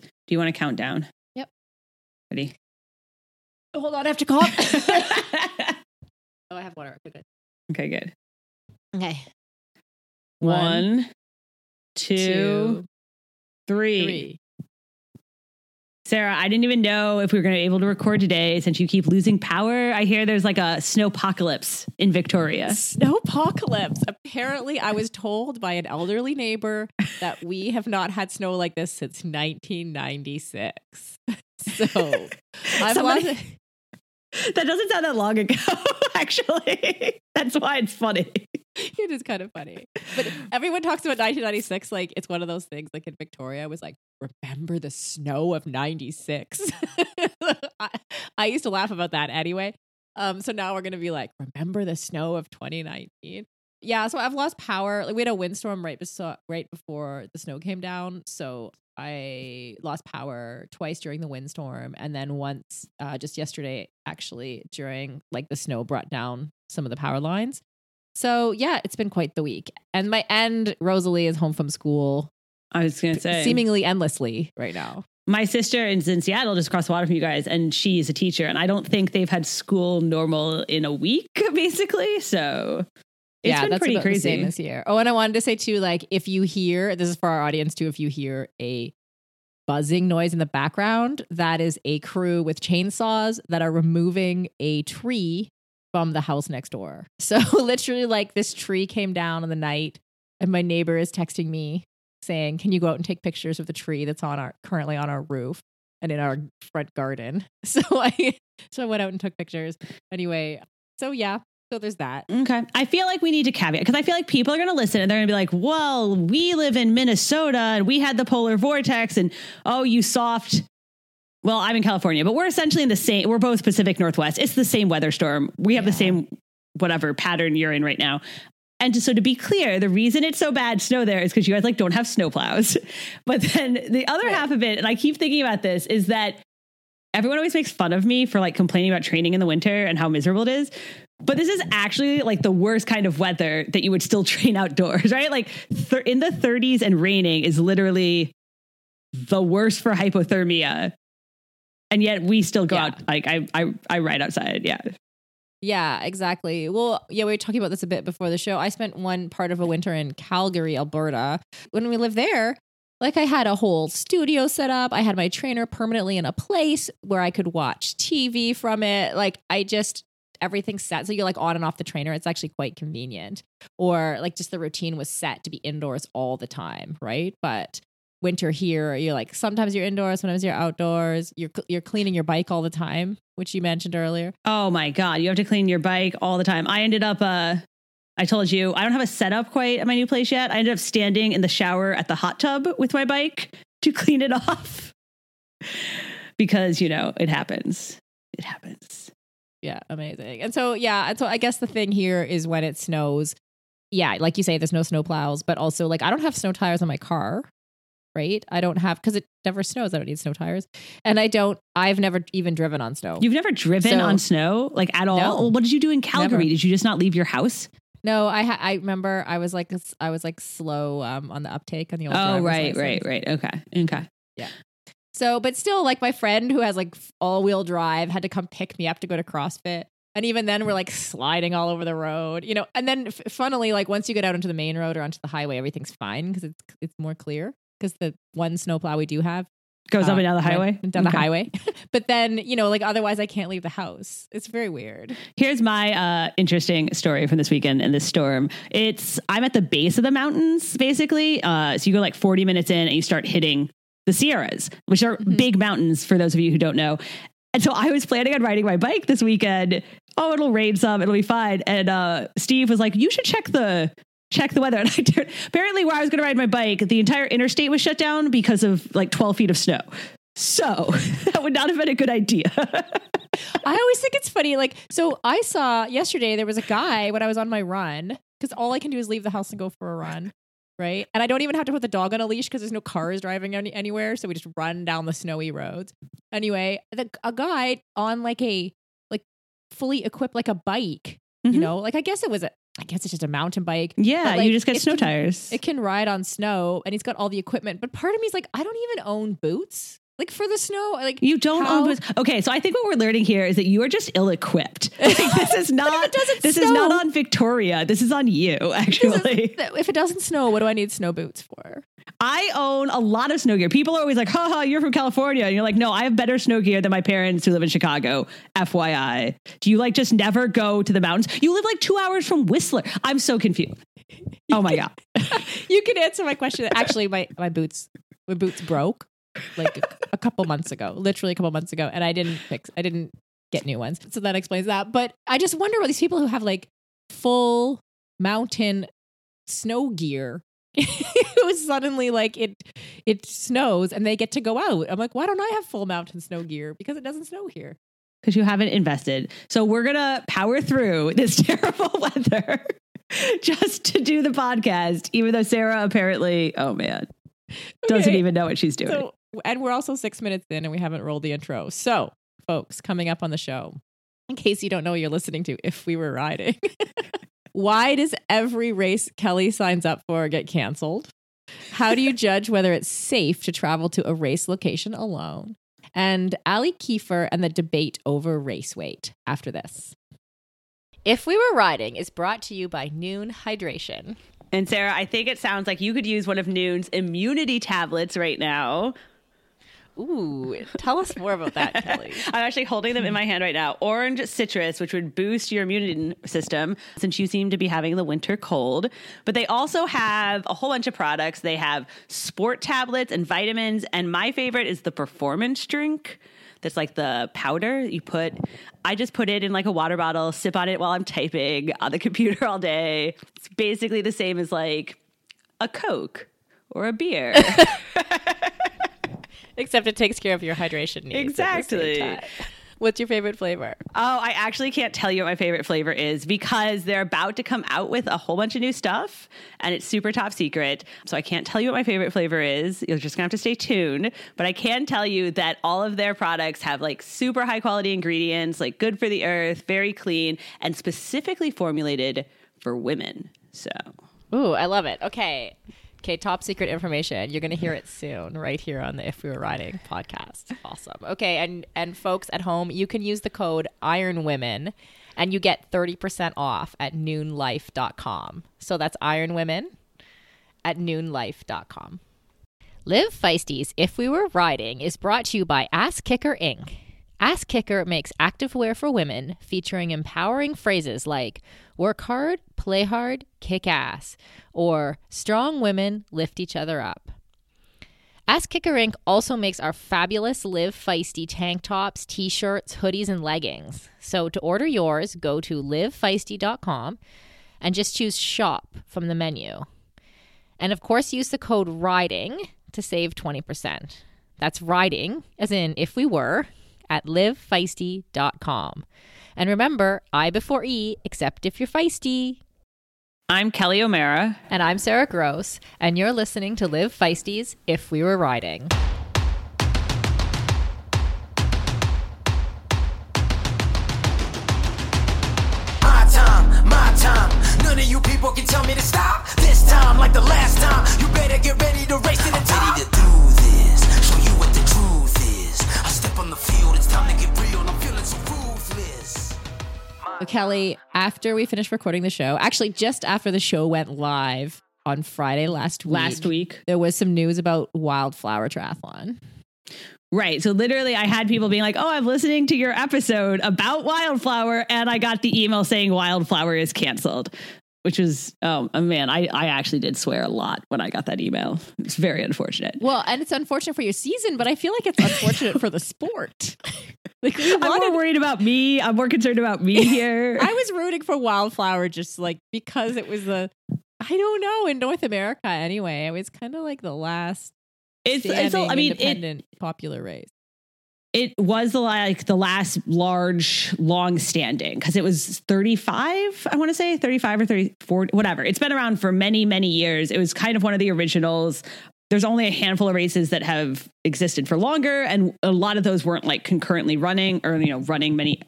Do you want to count down? Yep. Ready? Oh, hold on, I have to cough. oh, I have water. Okay, good. okay, good. Okay. One, two, two, three. three. Sarah, I didn't even know if we were going to be able to record today since you keep losing power. I hear there's like a snowpocalypse in Victoria. Snowpocalypse. Apparently, I was told by an elderly neighbor that we have not had snow like this since 1996. So I've Somebody- lost. That doesn't sound that long ago, actually. That's why it's funny. It is kind of funny, but everyone talks about 1996 like it's one of those things. Like in Victoria, was like, "Remember the snow of '96." I, I used to laugh about that anyway. Um, so now we're gonna be like, "Remember the snow of 2019." Yeah, so I've lost power. Like we had a windstorm right beso- right before the snow came down, so I lost power twice during the windstorm, and then once uh, just yesterday, actually during like the snow brought down some of the power lines. So yeah, it's been quite the week, and my end, Rosalie is home from school I was going to say. seemingly endlessly right now. my sister is in Seattle, just across the water from you guys, and she's a teacher. And I don't think they've had school normal in a week, basically. So it's yeah, been pretty crazy. this year. Oh, and I wanted to say too, like if you hear this is for our audience too, if you hear a buzzing noise in the background, that is a crew with chainsaws that are removing a tree from the house next door. So literally, like this tree came down in the night, and my neighbor is texting me saying, "Can you go out and take pictures of the tree that's on our currently on our roof?" And in our front garden, so I so I went out and took pictures. Anyway, so yeah, so there's that. Okay. I feel like we need to caveat because I feel like people are going to listen and they're going to be like, well, we live in Minnesota and we had the polar vortex and oh, you soft. Well, I'm in California, but we're essentially in the same, we're both Pacific Northwest. It's the same weather storm. We have the same, whatever pattern you're in right now. And to, so to be clear, the reason it's so bad snow there is because you guys like don't have snowplows. But then the other Right. half of it, and I keep thinking about this, is that everyone always makes fun of me for like complaining about training in the winter and how miserable it is. But this is actually like the worst kind of weather that you would still train outdoors, right? Like th- in the 30s and raining is literally the worst for hypothermia. And yet we still go Yeah. out like I I I ride outside. Yeah. Yeah, exactly. Well, yeah, we were talking about this a bit before the show. I spent one part of a winter in Calgary, Alberta. When we lived there, like I had a whole studio set up. I had my trainer permanently in a place where I could watch TV from it. Like I just everything's set. So you're like on and off the trainer. It's actually quite convenient. Or like just the routine was set to be indoors all the time, right? But winter here, you're like sometimes you're indoors, sometimes you're outdoors. You're you're cleaning your bike all the time, which you mentioned earlier. Oh my God. You have to clean your bike all the time. I ended up, uh, I told you, I don't have a setup quite at my new place yet. I ended up standing in the shower at the hot tub with my bike to clean it off because, you know, it happens. It happens. Yeah, amazing. And so yeah, and so I guess the thing here is when it snows, yeah, like you say, there's no snow plows, but also like I don't have snow tires on my car, right? I don't have because it never snows. I don't need snow tires, and I don't. I've never even driven on snow. You've never driven So- on snow, like at all? No. Well, what did you do in Calgary? Never. Did you just not leave your house? no, I ha- I remember I was like I was like slow um on the uptake on the old. Oh, right, right, right. Okay. Okay. Yeah. So, but still, like my friend who has like all wheel drive had to come pick me up to go to CrossFit. And even then, we're like sliding all over the road, you know. And then, f- funnily, like once you get out onto the main road or onto the highway, everything's fine because it's it's more clear. Because the one snowplow we do have Goes uh, up and down the highway? down Okay. the highway. but then, you know, like otherwise, I can't leave the house. It's very weird. Here's my uh, interesting story from this weekend and this storm. It's I'm at the base of the mountains, basically. Uh, so you go like 40 minutes in and you start hitting the Sierras, which are Mhm. big mountains for those of you who don't know. And so I was planning on riding my bike this weekend. Oh, it'll rain some, it'll be fine. And uh, Steve was like, "You should check the check the weather." And I did. Apparently, where I was going to ride my bike, the entire interstate was shut down because of like 12 feet of snow. So that would not have been a good idea. I always think it's funny. Like, so I saw yesterday there was a guy when I was on my run because all I can do is leave the house and go for a run, right? And I don't even have to put the dog on a leash because there's no cars driving any- anywhere, so we just run down the snowy roads. Anyway, the, a guy on like a like fully equipped like a bike, Mhm. you know, like I guess it was a I guess it's just a mountain bike. Yeah, like, you just get snow can- tires. It can ride on snow and he's got all the equipment. But part of me is like, I don't even own boots. Like for the snow. Like you don't how- own boots. Okay, so I think what we're learning here is that you are just ill-equipped. Like, this is not. this is not on Victoria. This is on you. Is- Actually, if it doesn't snow, what do I need snow boots for? I own a lot of snow gear. People are always like, haha, you're from California. And you're like, no, I have better snow gear than my parents who live in Chicago. FYI. Do you like just never go to the mountains? You live like two hours from Whistler. I'm so confused. Oh my God. You can answer my question. Actually, my, my boots my boots broke like a, couple months ago, literally a couple months ago, and I didn't fix I didn't get new ones. So that explains that. But I just wonder about these people who have like full mountain snow gear who suddenly like it it snows and they get to go out. I'm like, why don't I have full mountain snow gear? Because it doesn't snow here. Because you haven't invested. So we're going to power through this terrible weather just to do the podcast, even though Sarah apparently, oh man, doesn't Okay. even know what she's doing. So, and we're also six minutes in and we haven't rolled the intro. So, folks, coming up on the show, in case you don't know what you're listening to, if we were riding, why does every race Kelly signs up for get canceled? How do you judge whether it's safe to travel to a race location alone? And Allie Kieffer and the debate over race weight after this. If We Were Riding is brought to you by Nuun Hydration. And Sarah, I think it sounds like you could use one of Nuun's immunity tablets right now. Ooh, tell us more about that, Kelly. I'm actually holding them in my hand right now. Orange citrus, which would boost your immune system since you seem to be having the winter cold. But they also have a whole bunch of products. They have sport tablets and vitamins. And my favorite is the performance drink. That's like the powder you put. I just put it in like a water bottle, sip on it while I'm typing on the computer all day. It's basically the same as like a Coke or a beer. Except it takes care of your hydration needs. at the same Exactly. What's your favorite flavor? Oh, I actually can't tell you what my favorite flavor is because they're about to come out with a whole bunch of new stuff and it's super top secret. So I can't tell you what my favorite flavor is. You're just gonna have to stay tuned. But I can tell you that all of their products have like super high quality ingredients, like good for the earth, very clean, and specifically formulated for women. So Ooh, I love it. Okay. Okay, top secret information. You're going to hear it soon right here on the If We Were Riding podcast. Awesome. Okay, and and folks at home, you can use the code Iron Women and you get 30% off at nuunlife.com. So that's Iron Women at nuunlife.com. Live Feisties If We Were Riding is brought to you by Ass Kicker Inc. Ass Kicker makes activewear for women featuring empowering phrases like work hard, play hard, kick ass, or strong women lift each other up. Ass Kicker Inc. also makes our fabulous Live Feisty tank tops, t shirts, hoodies, and leggings. So to order yours, go to livefeisty.com and just choose shop from the menu. And of course, use the code RIDING to save 20%. That's riding, as in if we were, at livefeisty.com. And remember, I before E, except if you're feisty. I'm Kelly O'Mara. And I'm Sarah Gross, and you're listening to Live Feisty's If We Were Riding. My time, my time. None of you people can tell me to stop. This time, like the last time, you better get ready to race to the top. So Kelly, after we finished recording the show, actually, just after the show went live on Friday last week, Last week. there was some news about Wildflower Triathlon. Right. So literally, I had people being like, "Oh, I'm listening to your episode about Wildflower," and I got the email saying Wildflower is canceled, which was, oh um, man, I I actually did swear a lot when I got that email. It's very unfortunate. Well, and it's unfortunate for your season, but I feel like it's unfortunate for the sport. like we I'm more wanted, worried about me. I'm more concerned about me here. I was rooting for Wildflower just like because it was the I don't know in North America anyway. It was kind of like the last it's, it's a, standing I mean, it, independent popular race. It was the like the last large long standing because it was 35 i want to say 35 or 34 whatever. It's been around for many many years. It was kind of one of the originals. There's only a handful of races that have existed for longer and a lot of those weren't like concurrently running or you know running many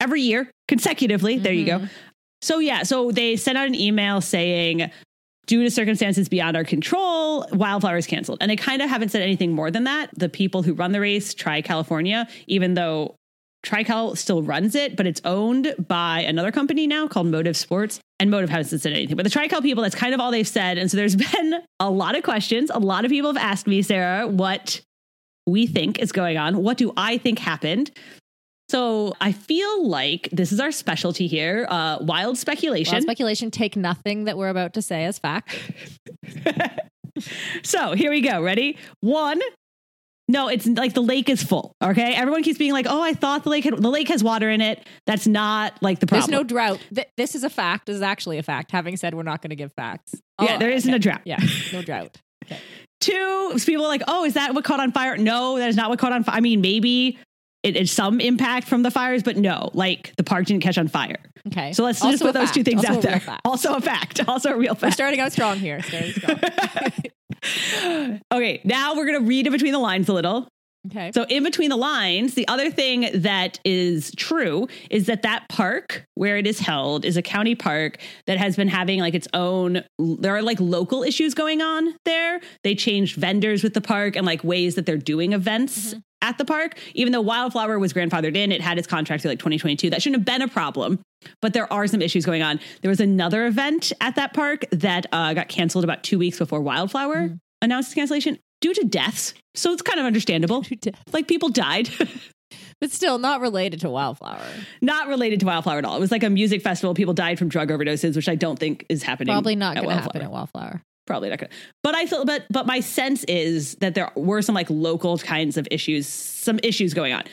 every year consecutively. There you go. Mm-hmm. So yeah, so they sent out an email saying due to circumstances beyond our control, wildflower is canceled. And they kind of haven't said anything more than that. The people who run the race, Tri California, even though TriCal still runs it, but it's owned by another company now called Motiv Sports. And Motive hasn't said anything. But the TriCal people, that's kind of all they've said. And so there's been a lot of questions. A lot of people have asked me, Sarah, what we think is going on. What do I think happened? So I feel like this is our specialty here uh, wild speculation. Wild speculation. Take nothing that we're about to say as fact. so here we go. Ready? One. No, it's like the lake is full. Okay, everyone keeps being like, "Oh, I thought the lake had the lake has water in it." That's not like the problem. There's no drought. Th- this is a fact. This is actually a fact. Having said we're not going to give facts. yeah, Oh, there isn't okay. a drought. Yeah, no drought. Okay. Two people are like, "Oh, is that what caught on fire?" No, that is not what caught on fire. I mean, maybe it is some impact from the fires, but no, like the park didn't catch on fire. Okay. So let's Also just put those fact. two things Also out there. Also a fact. Also a real We're fact. starting out strong here. Strong. okay, now we're gonna read in between the lines a little. Okay. So, in between the lines, the other thing that is true is that that park where it is held is a county park that has been having like its own, there are like local issues going on there. They changed vendors with the park and like ways that they're doing events mm-hmm. At the park. Even though Wildflower was grandfathered in, it had its contract through like 2022. That shouldn't have been a problem, but there are some issues going on. There was another event at that park that uh, got canceled about two weeks before Wildflower announced its cancellation due to deaths. So, it's kind of understandable. Like people died. but still not related to wildflower. not related to Wildflower at all. It was like a music festival. People died from drug overdoses, which I don't think is happening. Probably not going to happen at wildflower. Probably not to But I feel, but but my sense is that there were some like local kinds of issues, some issues going on.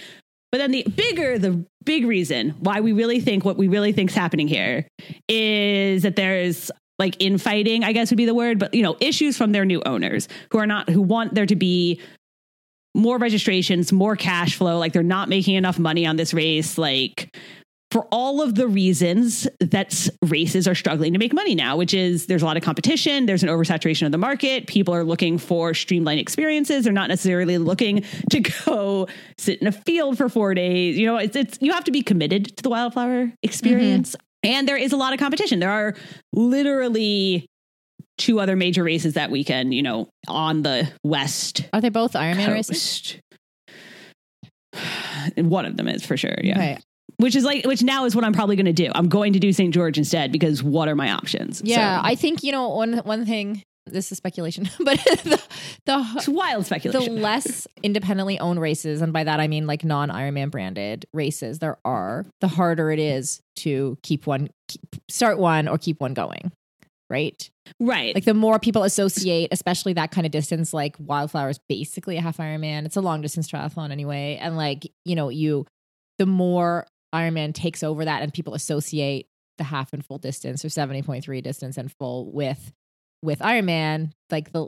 But then the bigger, the big reason why we really think what we really think is happening here is that there's like infighting, I guess would be the word, but you know, issues from their new owners who are not who want there to be more registrations, more cash flow, like they're not making enough money on this race, like for all of the reasons that races are struggling to make money now, which is there's a lot of competition, there's an oversaturation of the market, people are looking for streamlined experiences, they're not necessarily looking to go sit in a field for 4 days. You know, it's it's you have to be committed to the wildflower mm-hmm. experience. And there is a lot of competition. There are literally two other major races that weekend, you know, on the west Are they both Ironman races? One of them is for sure, yeah. Okay. Which is like, which now is what I'm probably going to do. I'm going to do St. George instead because what are my options? Yeah, So, I think you know one one thing. This is speculation, but the it's the, wild speculation. the less independently owned races, and by that I mean like non Ironman branded races, there are, the harder it is to keep one, keep, start one, or keep one going. Right. right. Like the more people associate, especially that kind of distance, like wildflower is basically a half Ironman. It's a long distance triathlon anyway. And like, you know, you, the more Ironman takes over that and people associate the half and full distance or 70.3 distance and full with, with Ironman, like the,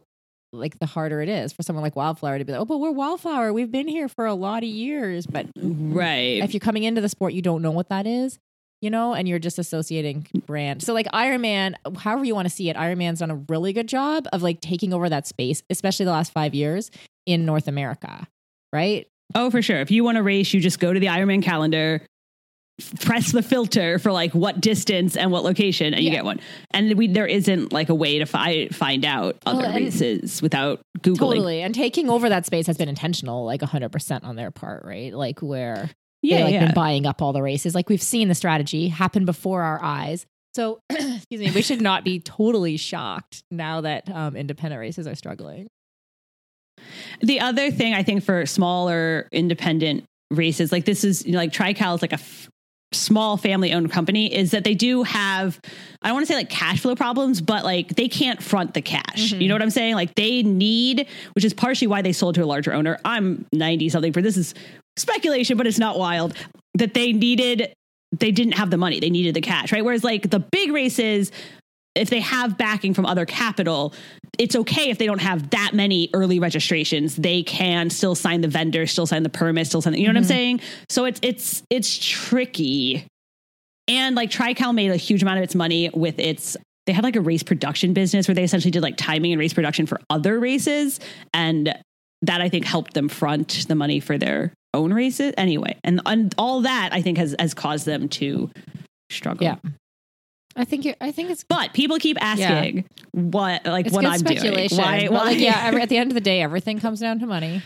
like the harder it is for someone like Wildflower to be like, oh, but we're Wildflower. We've been here for a lot of years. But mm-hmm. right. if you're coming into the sport, you don't know what that is, you know, and you're just associating brand. So like Ironman, however you want to see it, Ironman's done a really good job of like taking over that space, especially the last five years in North America, right? oh, for sure. If you want to race, you just go to the Ironman calendar, f- press the filter for like what distance and what location, and you get one. And we, there isn't like a way to fi- find out other Well, races without Googling. Totally. And taking over that space has been intentional, like 100% on their part, right? Like where Yeah, they like yeah. been buying up all the races. Like we've seen the strategy happen before our eyes. So, excuse me, we should not be totally shocked now that um, independent races are struggling. The other thing I think for smaller independent races, like this is you know, like TriCal is like a f- small family owned company, is that they do have, I don't want to say like cash flow problems, but like they can't front the cash. You mm-hmm. know what I'm saying? Like they need, which is partially why they sold to a larger owner. I'm 90 something for this is speculation, but it's not wild that they needed, they didn't have the money. They needed the cash, right? Whereas like the big races, if they have backing from other capital, it's okay if they don't have that many early registrations. They can still sign the vendor, still sign the permit, still sign. The, you know what I'm mm-hmm. saying? So it's it's it's tricky. And like TriCal made a huge amount of its money with its. They had like a race production business where they essentially did like timing and race production for other races, and that I think helped them front the money for their own races anyway. And, and all that I think has has caused them to struggle. Yeah. I think you I think it's But people keep asking what like it's what I'm doing. Why? Why? like, yeah, every, at the end of the day, everything comes down to money,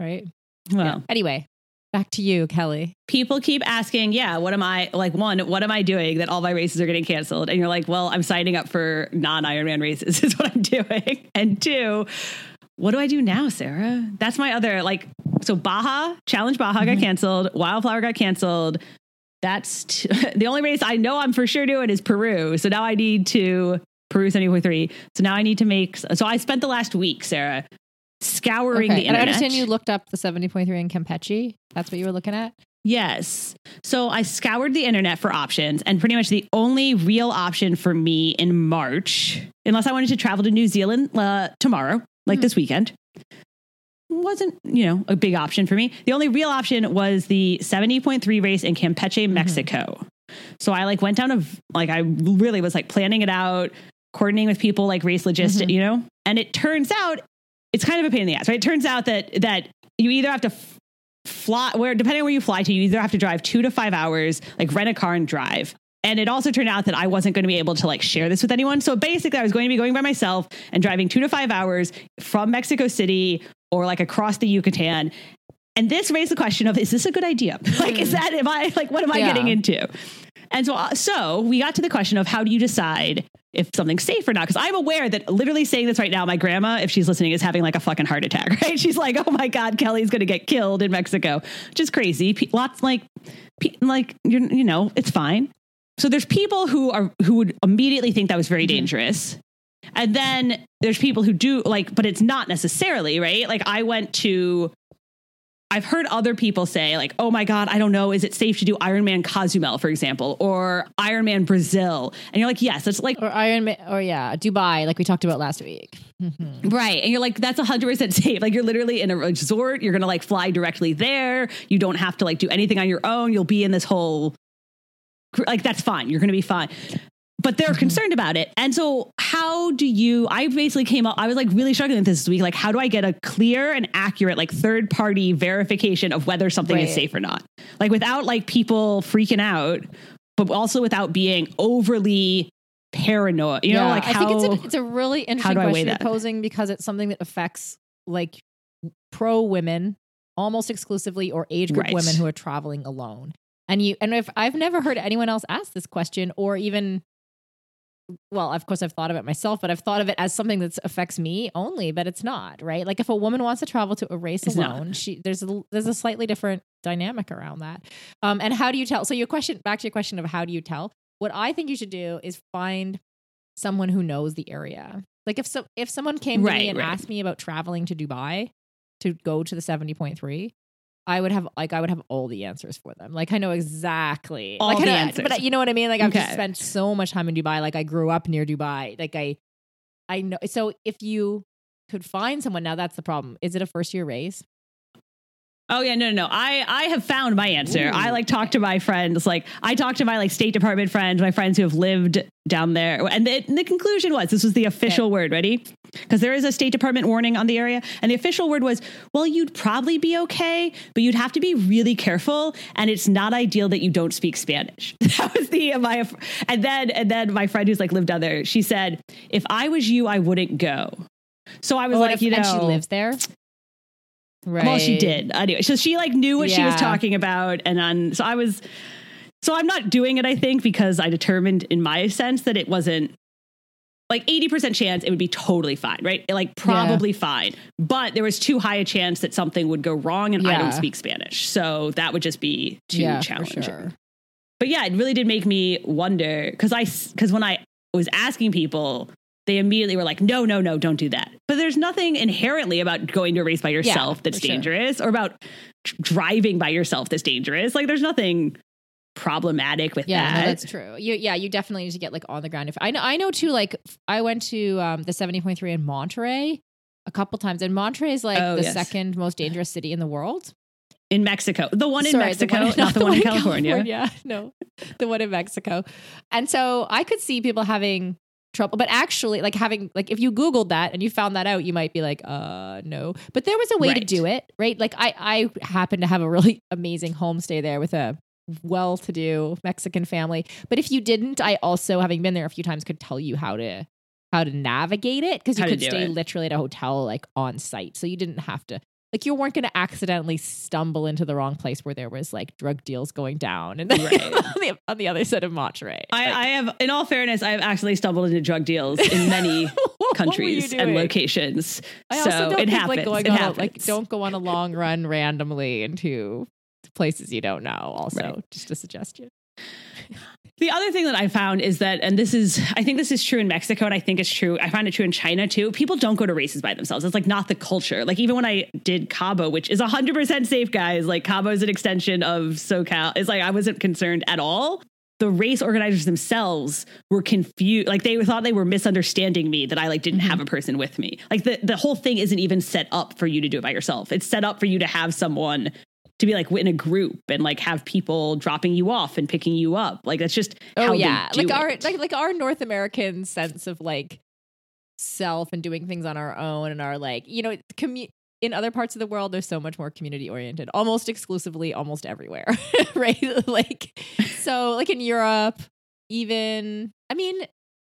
right? well, Yeah. Anyway, back to you, Kelly. people keep asking, yeah, what am I like? One, what am I doing that all my races are getting canceled? And you're like, well, I'm signing up for non Ironman races, is what I'm doing. And two, what do I do now, Sarah? That's my other like. So Baja Challenge Baja got mm-hmm. canceled. Wildflower got canceled. That's t- the only race I know I'm for sure doing is Peru. So now I need to Peru 70.3. So now I need to make. So I spent the last week, Sarah, scouring Okay. the And I understand you looked up the 70.3 in Campeche. That's what you were looking at? Yes. So I scoured the internet for options, and pretty much the only real option for me in March, unless I wanted to travel to New Zealand uh, tomorrow, like Hmm. this weekend, wasn't you know a big option for me. The only real option was the seventy point three race in Campeche, Mm-hmm. Mexico. So I like went down a like I really was like planning it out, coordinating with people like race logistic, Mhm. you know. And it turns out it's kind of a pain in the ass, right? It turns out that that you either have to f- fly where depending on where you fly to, you either have to drive two to five hours, like rent a car and drive. And it also turned out that I wasn't going to be able to like share this with anyone. So basically, I was going to be going by myself and driving two to five hours from Mexico City or like across the Yucatan. And this raised the question of is this a good idea? like, is that am I like what am I Yeah. getting into? And so, uh, so we got to the question of how do you decide if something's safe or not? Because I'm aware that literally saying this right now, my grandma, if she's listening, is having like a fucking heart attack. Right? She's like, "Oh my god, Kelly's going to get killed in Mexico," which is crazy. Pe- lots like, pe- like you you know, it's fine. So there's people who are who would immediately think that was very dangerous. And then there's people who do like, but it's not necessarily, right? Like I went to I've heard other people say, like, oh my God, I don't know, is it safe to do Ironman Cozumel, for example, or Ironman Brazil? And you're like, yes, it's like, Or Iron Ma- or yeah, Dubai, like we talked about last week. Mhm. right. And you're like, that's 100% safe. Like, you're literally in a resort. You're going to like fly directly there. You don't have to like do anything on your own. You'll be in this whole, like, that's fine. You're going to be fine. But they're mm-hmm. concerned about it. And so, how do you? I basically came up, I was like really struggling with this this week. Like, how do I get a clear and accurate, like, third party verification of whether something is safe or not? Like, without like people freaking out, but also without being overly paranoid. You know, like, how. I think it's a, it's a really interesting do I weigh question you're posing because it's something that affects like pro women almost exclusively or age group Right. women who are traveling alone. And you and if I've never heard anyone else ask this question or even well, of course I've thought of it myself, but I've thought of it as something that affects me only, but it's not, right? Like if a woman wants to travel to a race It's not. alone, she there's a, there's a slightly different dynamic around that. Um, and how do you tell? So your question, back to your question of how do you tell? What I think you should do is find someone who knows the area. Like if so, if someone came to Right, me and right. asked me about traveling to Dubai to go to the seventy point three, I would have like I would have all the answers for them. Like I know exactly All like, the know- answers. But you know what I mean? Like I've just spent so much time in Dubai. Like I grew up near Dubai. Like I, I know. So if you could find someone now, that's the problem. Is it a first year race? Oh yeah, no, no, no. I I have found my answer. Ooh. I like talk to my friends. Like I talk to my like State Department friends, my friends who have lived down there. And the, the conclusion was this was the official word. Ready? Because there is a State Department warning on the area, and the official word was, well, you'd probably be okay, but you'd have to be really careful, and it's not ideal that you don't speak Spanish. That was the my and then and then my friend who's like lived down there. She said, if I was you, I wouldn't go. So I was Oh, like, if- you know, and she lives there. Right. well, she did anyway. So she like knew what she was talking about, and on. So I was. So I'm not doing it. I think because I determined in my sense that it wasn't like 80% chance it would be totally fine, right? Like probably fine. But there was too high a chance that something would go wrong and I don't speak Spanish. So that would just be too Yeah, challenging. sure. But yeah, it really did make me wonder because I because when I was asking people, they immediately were like, "No, no, no, don't do that." But there's nothing inherently about going to a race by yourself that's for sure. dangerous, or about driving by yourself that's dangerous. Like, there's nothing problematic with Yeah, that. no, that's true. You, yeah, you definitely need to get like on the ground. If I know, I know too. Like I went to um, the seventy point three in Monterrey a couple times, and Monterrey is like Oh, the yes. second most dangerous city in the world. in Mexico, the one in Sorry, Mexico, one- not the one in California. California. No, the one in Mexico. And so I could see people having trouble, but actually, like having like if you Googled that and you found that out, you might be like, uh, no. But there was a way to do it, right? Like I, I happen to have a really amazing homestay there with a well to do Mexican family. But if you didn't, I also, having been there a few times, could tell you how to how to navigate it because you How could stay it. literally at a hotel like on site. So you didn't have to like you weren't going to accidentally stumble into the wrong place where there was like drug deals going down and Right. on, the, on the other side of Monterrey. I, Like, I have, in all fairness, I have actually stumbled into drug deals in many what were you countries and locations. I so also don't it happens. like going it on happens. a, like don't go on a long run randomly into places you don't know. Also, Right. just a suggestion. The other thing that I found is that, and this is, I think this is true in Mexico, and I think it's true. I find it true in China too. People don't go to races by themselves. It's like not the culture. Like even when I did Cabo, which is 100% safe, guys, like Cabo is an extension of SoCal. It's like I wasn't concerned at all. The race organizers themselves were confused. Like they thought they were misunderstanding me that I like didn't have mm-hmm. a person with me. Like the, the whole thing isn't even set up for you to do it by yourself. It's set up for you to have someone to be like in a group and like have people dropping you off and picking you up. Like that's just Oh how yeah, like our like like our North American sense of like self and doing things on our own and our like you know commu- in other parts of the world there's so much more community oriented almost exclusively almost everywhere right like so like in Europe even I mean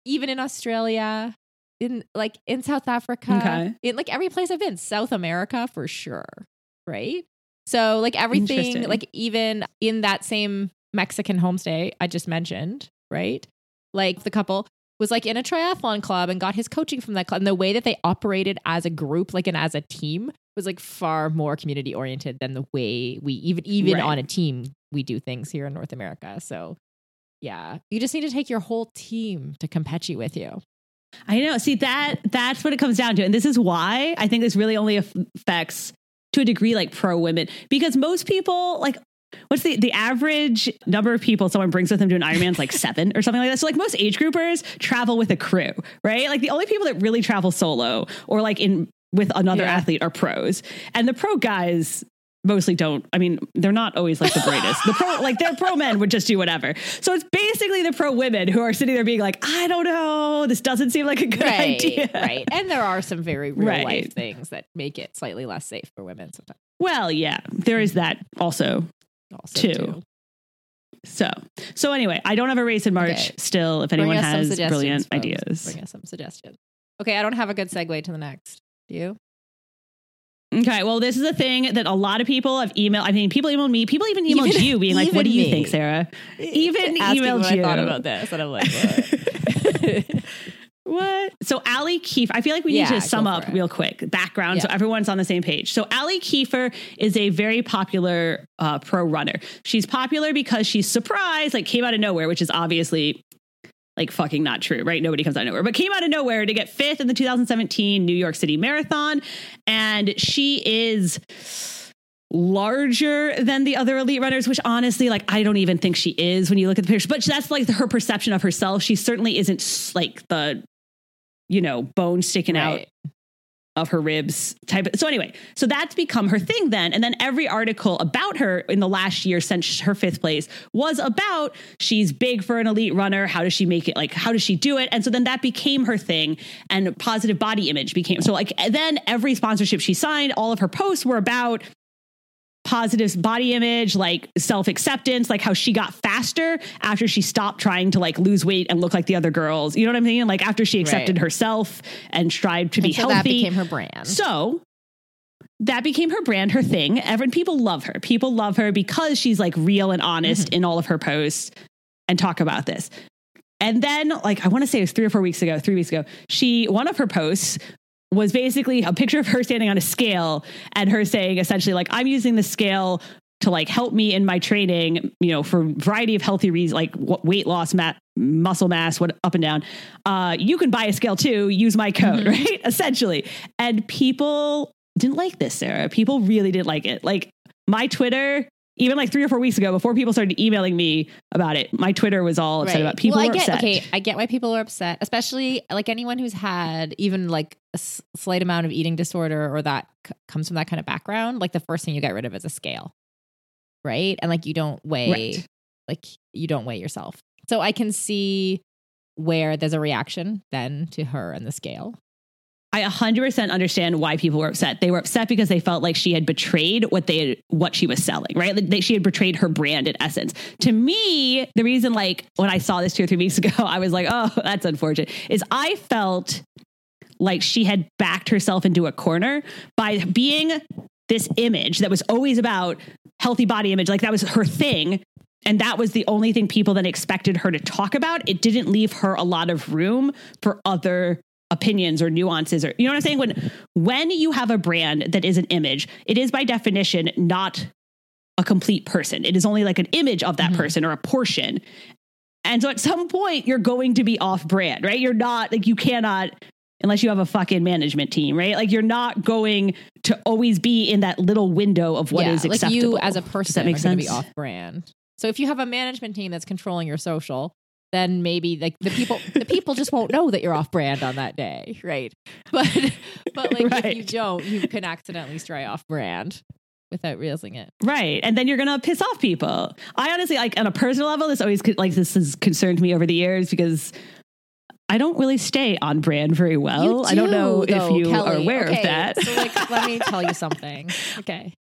even in Australia in like in South Africa Okay. in like every place I've been South America for sure right so like everything like even in that same Mexican homestay I just mentioned right? Like the couple was like in a triathlon club and got his coaching from that club. And the way that they operated as a group like and as a team was like far more community oriented than the way we even even Right. on a team we do things here in North America. So yeah you just need to take your whole team to Campeche with you. I know. See that that's what it comes down to, and this is why I think this really only affects to a degree like pro women because most people like. What's the the average number of people someone brings with them to an Ironman is like seven or something like that? So like most age groupers travel with a crew, right? Like the only people that really travel solo or like in with another Yeah. athlete are pros, and the pro guys mostly don't. I mean, they're not always like the greatest. the pro like their pro men would just do whatever. So it's basically the pro women who are sitting there being like, I don't know, this doesn't seem like a good right idea. right and there are some very real Right. life things that make it slightly less safe for women sometimes Well, yeah, there is that also. also Two. too. So, so anyway, I don't have a race in March Okay. still. If anyone has brilliant folks. ideas, Bring us some suggestions. Okay, I don't have a good segue to the next. Do you? Okay. Well, this is a thing that a lot of people have emailed. I mean, people emailed me. People even emailed Even- you, being like, "What do you me. think, Sarah?" Even emailed you. I thought about this, and I'm like, what? What? So Allie Kieffer, I feel like we need to sum up it. real quick background so everyone's on the same page. So Allie Kieffer is a very popular uh, pro runner. She's popular because she's surprised, like came out of nowhere, which is obviously like fucking not true, right? Nobody comes out of nowhere, but came out of nowhere to get fifth in the 2017 New York City Marathon. And she is larger than the other elite runners, which honestly, like, I don't even think she is when you look at the picture, but that's like her perception of herself. She certainly isn't like the, you know, bone sticking out Right. Of her ribs type of, so anyway so that's become her thing then. And then every article about her in the last year since her fifth place was about she's big for an elite runner. How does she make it? Like how does she do it? And so then that became her thing and positive body image became so like then every sponsorship she signed all of her posts were about positive body image, like self acceptance, like how she got faster after she stopped trying to like lose weight and look like the other girls. You know what I'm saying? Like after she accepted Right. herself and strived to be so healthy. that became her brand. So that became her brand, her thing. Everyone, people love her. People love her because she's like real and honest Mm-hmm. in all of her posts and talk about this. And then, like, I want to say it was three or four weeks ago, three weeks ago, she, one of her posts was basically a picture of her standing on a scale and her saying essentially, like, I'm using the scale to like help me in my training, you know, for a variety of healthy reasons, like weight loss, ma- muscle mass, what up and down. Uh, you can buy a scale too. Use my code, right? Essentially, and people didn't like this, Sarah. People really didn't like it. Like my Twitter, even like three or four weeks ago, before people started emailing me about it, my Twitter was all upset Right. about. People well, I get, upset. Okay, I get why people are upset, especially like anyone who's had even like a s- slight amount of eating disorder or that c- comes from that kind of background. Like the first thing you get rid of is a scale, right? And like you don't weigh, Right. like you don't weigh yourself. So I can see where there's a reaction then to her and the scale. I 100% understand why people were upset. They were upset because they felt like she had betrayed what they what she was selling, right? They, she had betrayed her brand in essence. To me, the reason like when I saw this two or three weeks ago, I was like, "Oh, that's unfortunate." Is I felt like she had backed herself into a corner by being this image that was always about healthy body image, like that was her thing. And that was the only thing people then expected her to talk about. It didn't leave her a lot of room for other opinions or nuances or you know what I'm saying? When when you have a brand that is an image it is by definition not a complete person. It is only like an image of that Mhm. person or a portion. And so at some point you're going to be off brand right? You're not like you cannot unless you have a fucking management team right? Like you're not going to always be in that little window of what yeah, is like acceptable you as a Does person that makes sense be off brand. So if you have a management team that's controlling your social, then maybe like the people the people just won't know that you're off brand on that day, right? But but like if you don't, you can accidentally stray off brand without realizing it. Right. And then you're going to piss off people. I honestly, like, on a personal level, this always, like, this has concerned me over the years because I don't really stay on brand very well. You I don't know do, if though, you are aware Okay, of that. So like let me tell you something. Okay.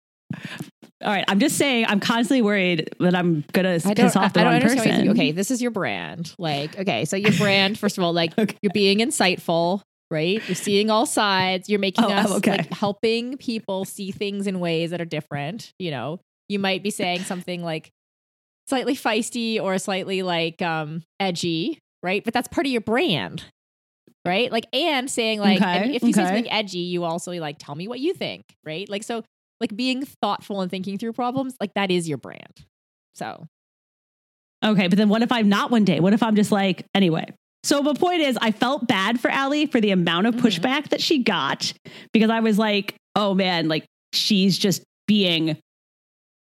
All right. I'm just saying, I'm constantly worried that I'm I piss off the I don't wrong person. Okay, this is your brand. Like, okay, so your brand, first of all, like Okay. you're being insightful, right? You're seeing all sides. You're making Oh, us okay. like helping people see things in ways that are different. You know, you might be saying something like slightly feisty or slightly like um edgy, right? But that's part of your brand. Right? Like and saying like and Okay, if you say something edgy, you also like tell me what you think, right? Like so like being thoughtful and thinking through problems, like that is your brand. So Okay, but then what if I'm not one day? What if I'm just like, anyway? So the point is, I felt bad for Allie for the amount of Mhm. pushback that she got because I was like, oh man, like she's just being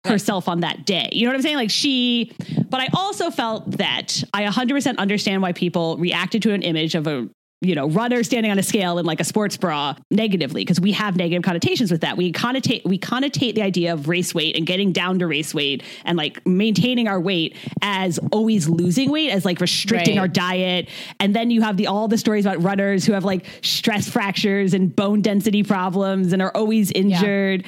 herself on that day. You know what I'm saying? Like she, but I also felt that I 100% understand why people reacted to an image of a you know, runner standing on a scale in like a sports bra negatively because we have negative connotations with that. We connotate we connotate the idea of race weight and getting down to race weight and like maintaining our weight as always losing weight as like restricting Right. our diet. And then you have the all the stories about runners who have like stress fractures and bone density problems and are always injured.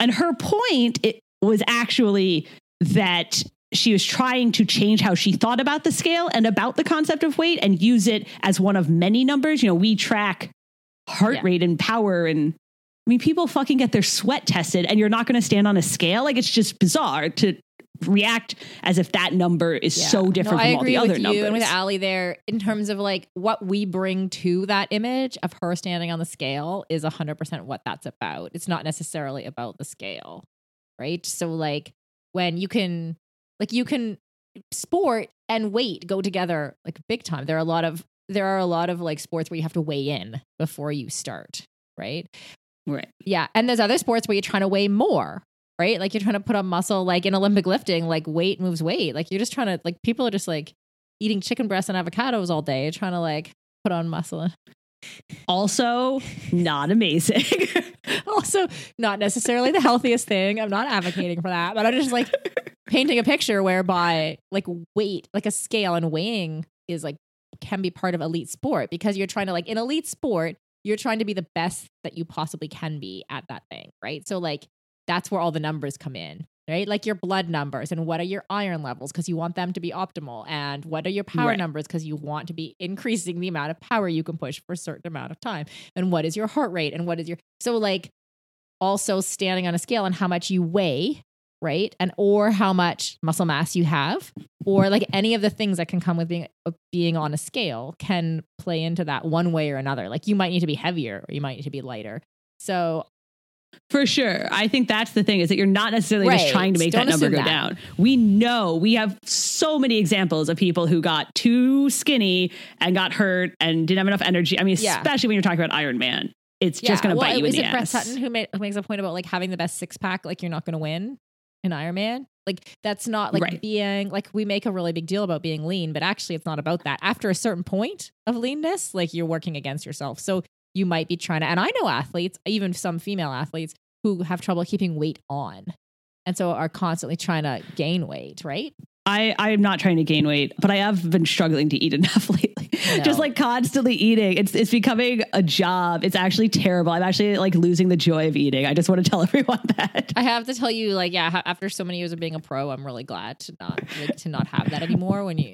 And her point it was actually that she was trying to change how she thought about the scale and about the concept of weight and use it as one of many numbers. You know, we track heart Yeah. rate and power and I mean people fucking get their sweat tested and you're not going to stand on a scale like it's just bizarre to react as if that number is Yeah. so different No, from I all the other with you numbers. and with Allie there in terms of like what we bring to that image of her standing on the scale is 100% what that's about. It's not necessarily about the scale, right? So like when you can like you can sport and weight go together like big time. There are a lot of there are a lot of like sports where you have to weigh in before you start, right? right. Yeah. And there's other sports where you're trying to weigh more, right? Like you're trying to put on muscle, like in Olympic lifting, like weight moves weight. Like you're just trying to, like, people are just like eating chicken breasts and avocados all day, trying to like put on muscle. Also not amazing. also, not necessarily the healthiest thing. I'm not advocating for that, but I'm just like painting a picture whereby like weight, like a scale and weighing is like can be part of elite sport because you're trying to like in elite sport, you're trying to be the best that you possibly can be at that thing, right? So like that's where all the numbers come in, right? Like your blood numbers and what are your iron levels because you want them to be optimal and what are your power Right. numbers because you want to be increasing the amount of power you can push for a certain amount of time and what is your heart rate and what is your so like also standing on a scale and how much you weigh right and or how much muscle mass you have or like any of the things that can come with being being on a scale can play into that one way or another like you might need to be heavier or you might need to be lighter so For sure. I think that's the thing is that you're not necessarily just trying to make Don't that number go that. down. We know we have so many examples of people who got too skinny and got hurt and didn't have enough energy. I mean, Yeah. especially when you're talking about Ironman. It's just going to well, bite you in the it Brett ass. Sutton who, made, who makes a point about like having the best six pack like you're not going to win in Ironman like that's not like Right. being like we make a really big deal about being lean but actually it's not about that after a certain point of leanness like you're working against yourself so you might be trying to and I know athletes even some female athletes who have trouble keeping weight on and so are constantly trying to gain weight right I I'm not trying to gain weight, but I have been struggling to eat enough lately. Just like constantly eating. It's it's becoming a job. It's actually terrible. I'm actually like losing the joy of eating. I just want to tell everyone that. I have to tell you, like, yeah, after so many years of being a pro, I'm really glad to not like to not have that anymore. When you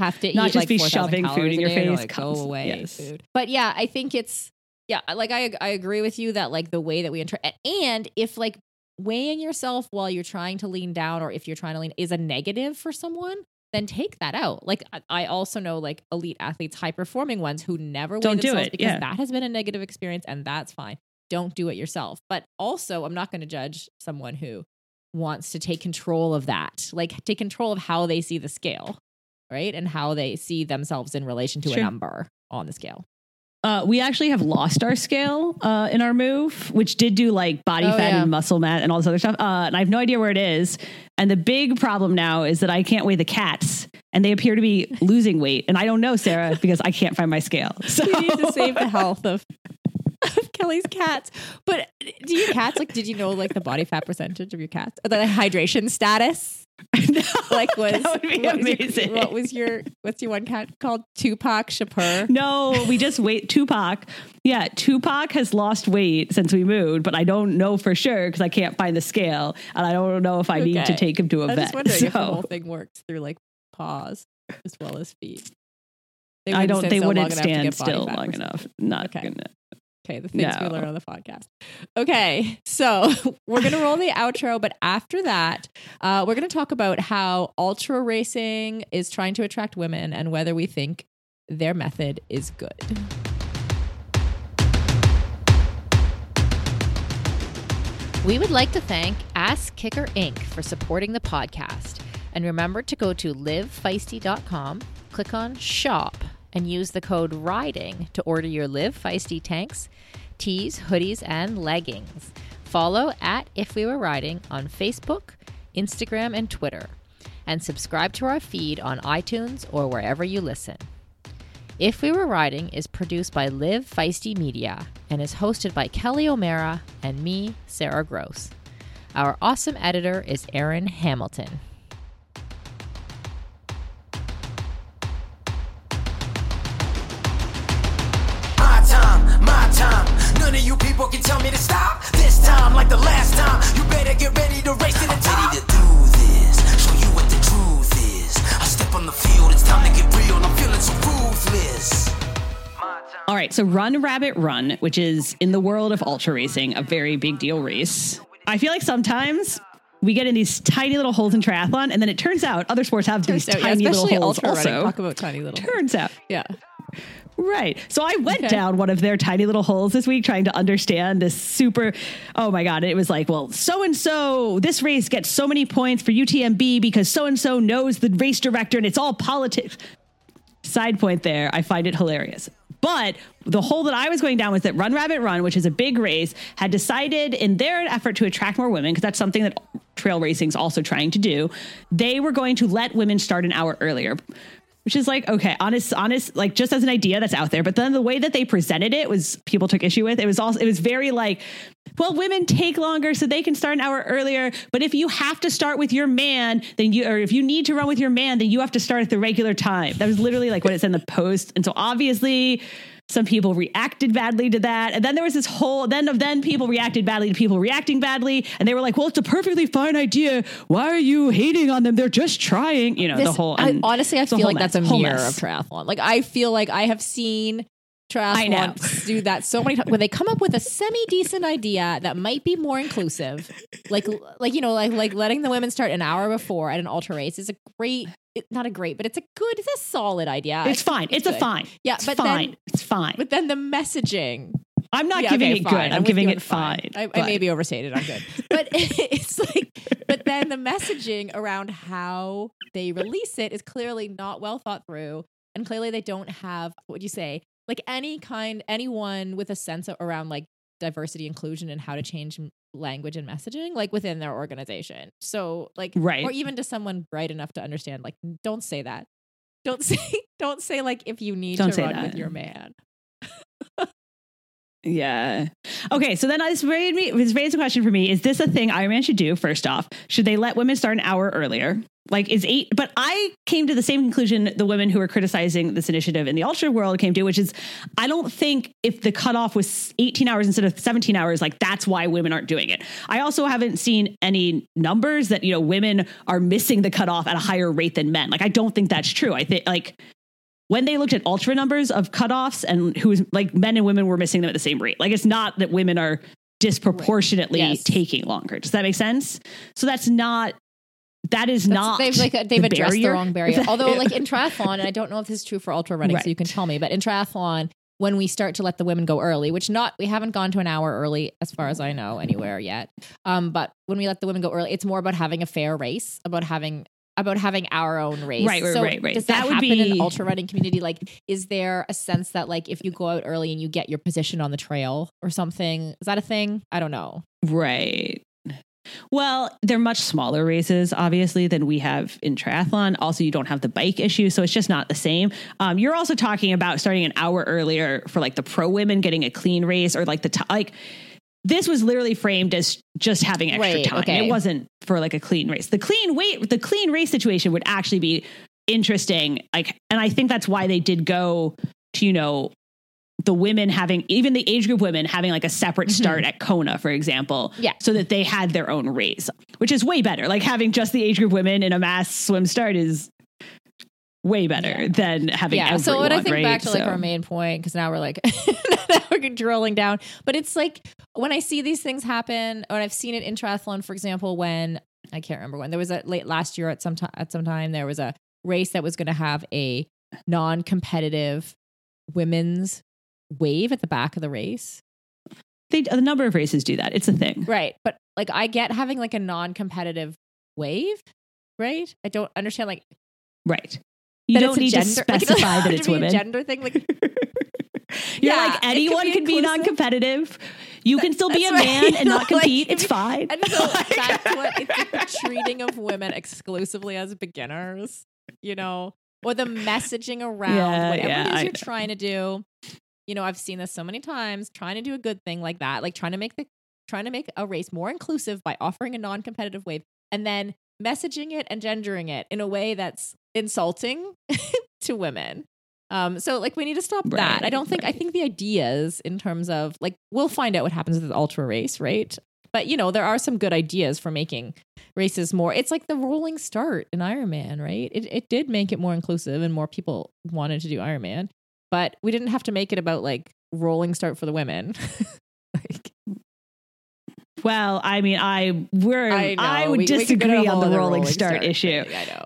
have to Not eat just like be 4,000 shoving food in your face like, go away Yes. food. But yeah, I think it's yeah, like I I agree with you that like the way that we enter and if like weighing yourself while you're trying to lean down or if you're trying to lean is a negative for someone. Then take that out. Like I- also know, like elite athletes, high performing ones who never weigh Don't do themselves it, because yeah. that has been a negative experience, and that's fine. Don't do it yourself. But also, I'm not going to judge someone who wants to take control of that, like take control of how they see the scale, right? And how they see themselves in relation to Sure. a number on the scale. Uh, we actually have lost our scale uh, in our move, which did do like body Oh, fat yeah. and muscle mat and all this other stuff. Uh, and I have no idea where it is. And the big problem now is that I can't weigh the cats, and they appear to be losing weight. And I don't know, Sarah, because I can't find my scale. So We need to save the health of, of Kelly's cats. But do your cats like? Did you know like the body fat percentage of your cats? or The hydration status. No, Like was that would be what was your- amazing. what was your what's your one cat called? Tupac Shakur. No, we just wait. Tupac. Yeah, Tupac has lost weight since we moved, but I don't know for sure because I can't find the scale. And I don't know if I need to take him to a I'm vet. just wondering if the whole thing works through like paws as well as feet. I don't. They wouldn't long enough to stand still long enough. Not Okay. gonna. Okay, the things we learn on the podcast. Okay, so we're gonna roll the outro, but after that, uh, we're gonna talk about how ultra racing is trying to attract women and whether we think their method is good. We would like to thank Ask Kicker Inc. for supporting the podcast. And remember to go to livefeisty.com, click on shop, and use the code RIDING to order your Live Feisty tanks, tees, hoodies, and leggings. Follow at If We Were Riding on Facebook, Instagram, and Twitter. And subscribe to our feed on iTunes or wherever you listen. If We Were Riding is produced by Live Feisty Media and is hosted by Kelly O'Mara and me, Sarah Gross. Our awesome editor is Aaron Hamilton. None of you people can tell me to stop. This time, like the last time, you better get ready to race to the top. Ready to do this, show you what the truth is. I step on the field, it's time to get real. and I'm feeling so ruthless. All right, so Run Rabbit Run, which is in the world of ultra racing, a very big deal race. I feel like sometimes we get in these tiny little holes in triathlon, and then it turns out other sports have these So, yeah, tiny little holes ultra running. also. Talk about tiny little. Turns out. Yeah. Right. So I went Okay. down one of their tiny little holes this week trying to understand this super. Oh my God. It was like, well, so and so, this race gets so many points for UTMB because so and so knows the race director and it's all politics. Side point there. I find it hilarious. But the hole that I was going down was that Run Rabbit Run, which is a big race, had decided in their effort to attract more women, because that's something that trail racing's also trying to do, they were going to let women start an hour earlier. Which is like, okay, honest, honest, like just as an idea that's out there. But then the way that they presented it was people took issue with. It was also, it was very like, well, women take longer so they can start an hour earlier. But if you have to start with your man, then you, or if you need to run with your man, then you have to start at the regular time. That was literally like what it said in the post. And so obviously, some people reacted badly to that. And then there was this whole, then of then people reacted badly to people reacting badly. And they were like, well, it's a perfectly fine idea. Why are you hating on them? They're just trying, you know, the whole. I, honestly, I feel like that's a mirror mess. of triathlon. Like I feel like I have seen I know. triathlon do that so many times where they come up with a semi decent idea that might be more inclusive, like like you know like like letting the women start an hour before at an ultra race is a great. It, not a great, but it's a good, it's a solid idea. It's fine. It's a good. fine. Yeah, It's but fine. then- it's fine. But then the messaging I'm not Yeah, giving okay, it fine. good. I'm, with giving it fine. I, I but- maybe overstated. I'm good, but it's like, but then the messaging around how they release it is clearly not well thought through, and clearly they don't have what would you say, like any kind, anyone with a sense of, around like diversity, inclusion, and how to change language and messaging, like within their organization. So, like, Right. or even to someone bright enough to understand, like, don't say that. Don't say, don't say like if you need Don't to run that. with your man. Yeah. Okay. So then this raised me. This raised a question for me: Is this a thing Ironman should do? First off, should they let women start an hour earlier? Like, is eight? But I came to the same conclusion the women who were criticizing this initiative in the ultra world came to, which is I don't think if the cutoff was 18 hours instead of 17 hours, like that's why women aren't doing it. I also haven't seen any numbers that you know women are missing the cutoff at a higher rate than men. Like, I don't think that's true. I think like when they looked at ultra numbers of cutoffs and who's like men and women were missing them at the same rate. Like it's not that women are disproportionately Yes. taking longer. Does that make sense? So that's not that is That's- not they've like they've the addressed the wrong barrier. Although like in triathlon, and I don't know if this is true for ultra running, so you can tell me. But in triathlon, when we start to let the women go early, which not we haven't gone to an hour early as far as I know anywhere yet. Um, but when we let the women go early, it's more about having a fair race, about having about having our own race. Right, right, so right, right. Does that, That would happen in be- the ultra running community? Like, is there a sense that like if you go out early and you get your position on the trail or something, is that a thing? I don't know. Right. Well, they're much smaller races, obviously, than we have in triathlon. Also, you don't have the bike issue, so it's just not the same. Um, you're also talking about starting an hour earlier for like the pro women getting a clean race, or like the t- like. This was literally framed as just having extra Right, time. okay. It wasn't for like a clean race. The clean weight, the clean race situation would actually be interesting. Like, and I think that's why they did go to you know the women having even the age group women having like a separate mm-hmm. start at Kona, for example. Yeah. So that they had their own race, which is way better. Like having just the age group women in a mass swim start is way better Yeah. than having yeah. everyone, so when I think right? back to like So- our main point, because now we're like now we're drilling down. But it's like when I see these things happen, or I've seen it in triathlon, for example, when I can't remember when there was a late last year at some time at some time there was a race that was going to have a non-competitive women's wave at the back of the race. they, a number of races do that. It's a thing. Right. But like I get having like a non-competitive wave, right? I don't understand like Right. You don't need gender, to like, specify have that it's be a women. gender thing. Like You're Yeah, like anyone can be inclusive. non-competitive. You can still be a That's man right. and not Like, compete. it's fine. And so that's what it's like the treating of women exclusively as beginners, you know, or the messaging around Yeah, whatever yeah, it is you're trying to do. You know, I've seen this so many times, trying to do a good thing like that, like trying to make the trying to make a race more inclusive by offering a non-competitive wave and then messaging it and gendering it in a way that's insulting to women. Um, so like we need to stop that. I don't think I think the ideas in terms of like we'll find out what happens with the ultra race, right? But you know, there are some good ideas for making races more. It's like the rolling start in Ironman, right? It it did make it more inclusive and more people wanted to do Ironman. But we didn't have to make it about like rolling start for the women. like Well, I mean, I we're I I, would we- we disagree a on the other rolling, start, thing. issue. I know.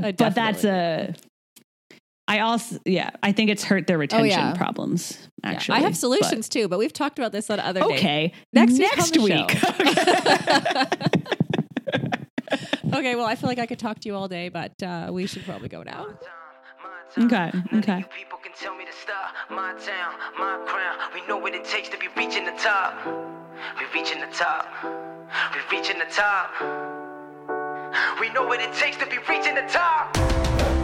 I but that's a I also yeah, I think it's hurt their retention Oh, yeah. problems Yeah. actually. I have but- solutions too, but we've talked about this on other days. Okay. Next next, week on okay, well, I feel like I could talk to you all day, but uh, we should probably go now. Okay, okay. people can tell me to stop. My town, my crown. We know what it takes to be reaching the top. We're reaching the top. We're reaching the top. We know what it takes to be reaching the top.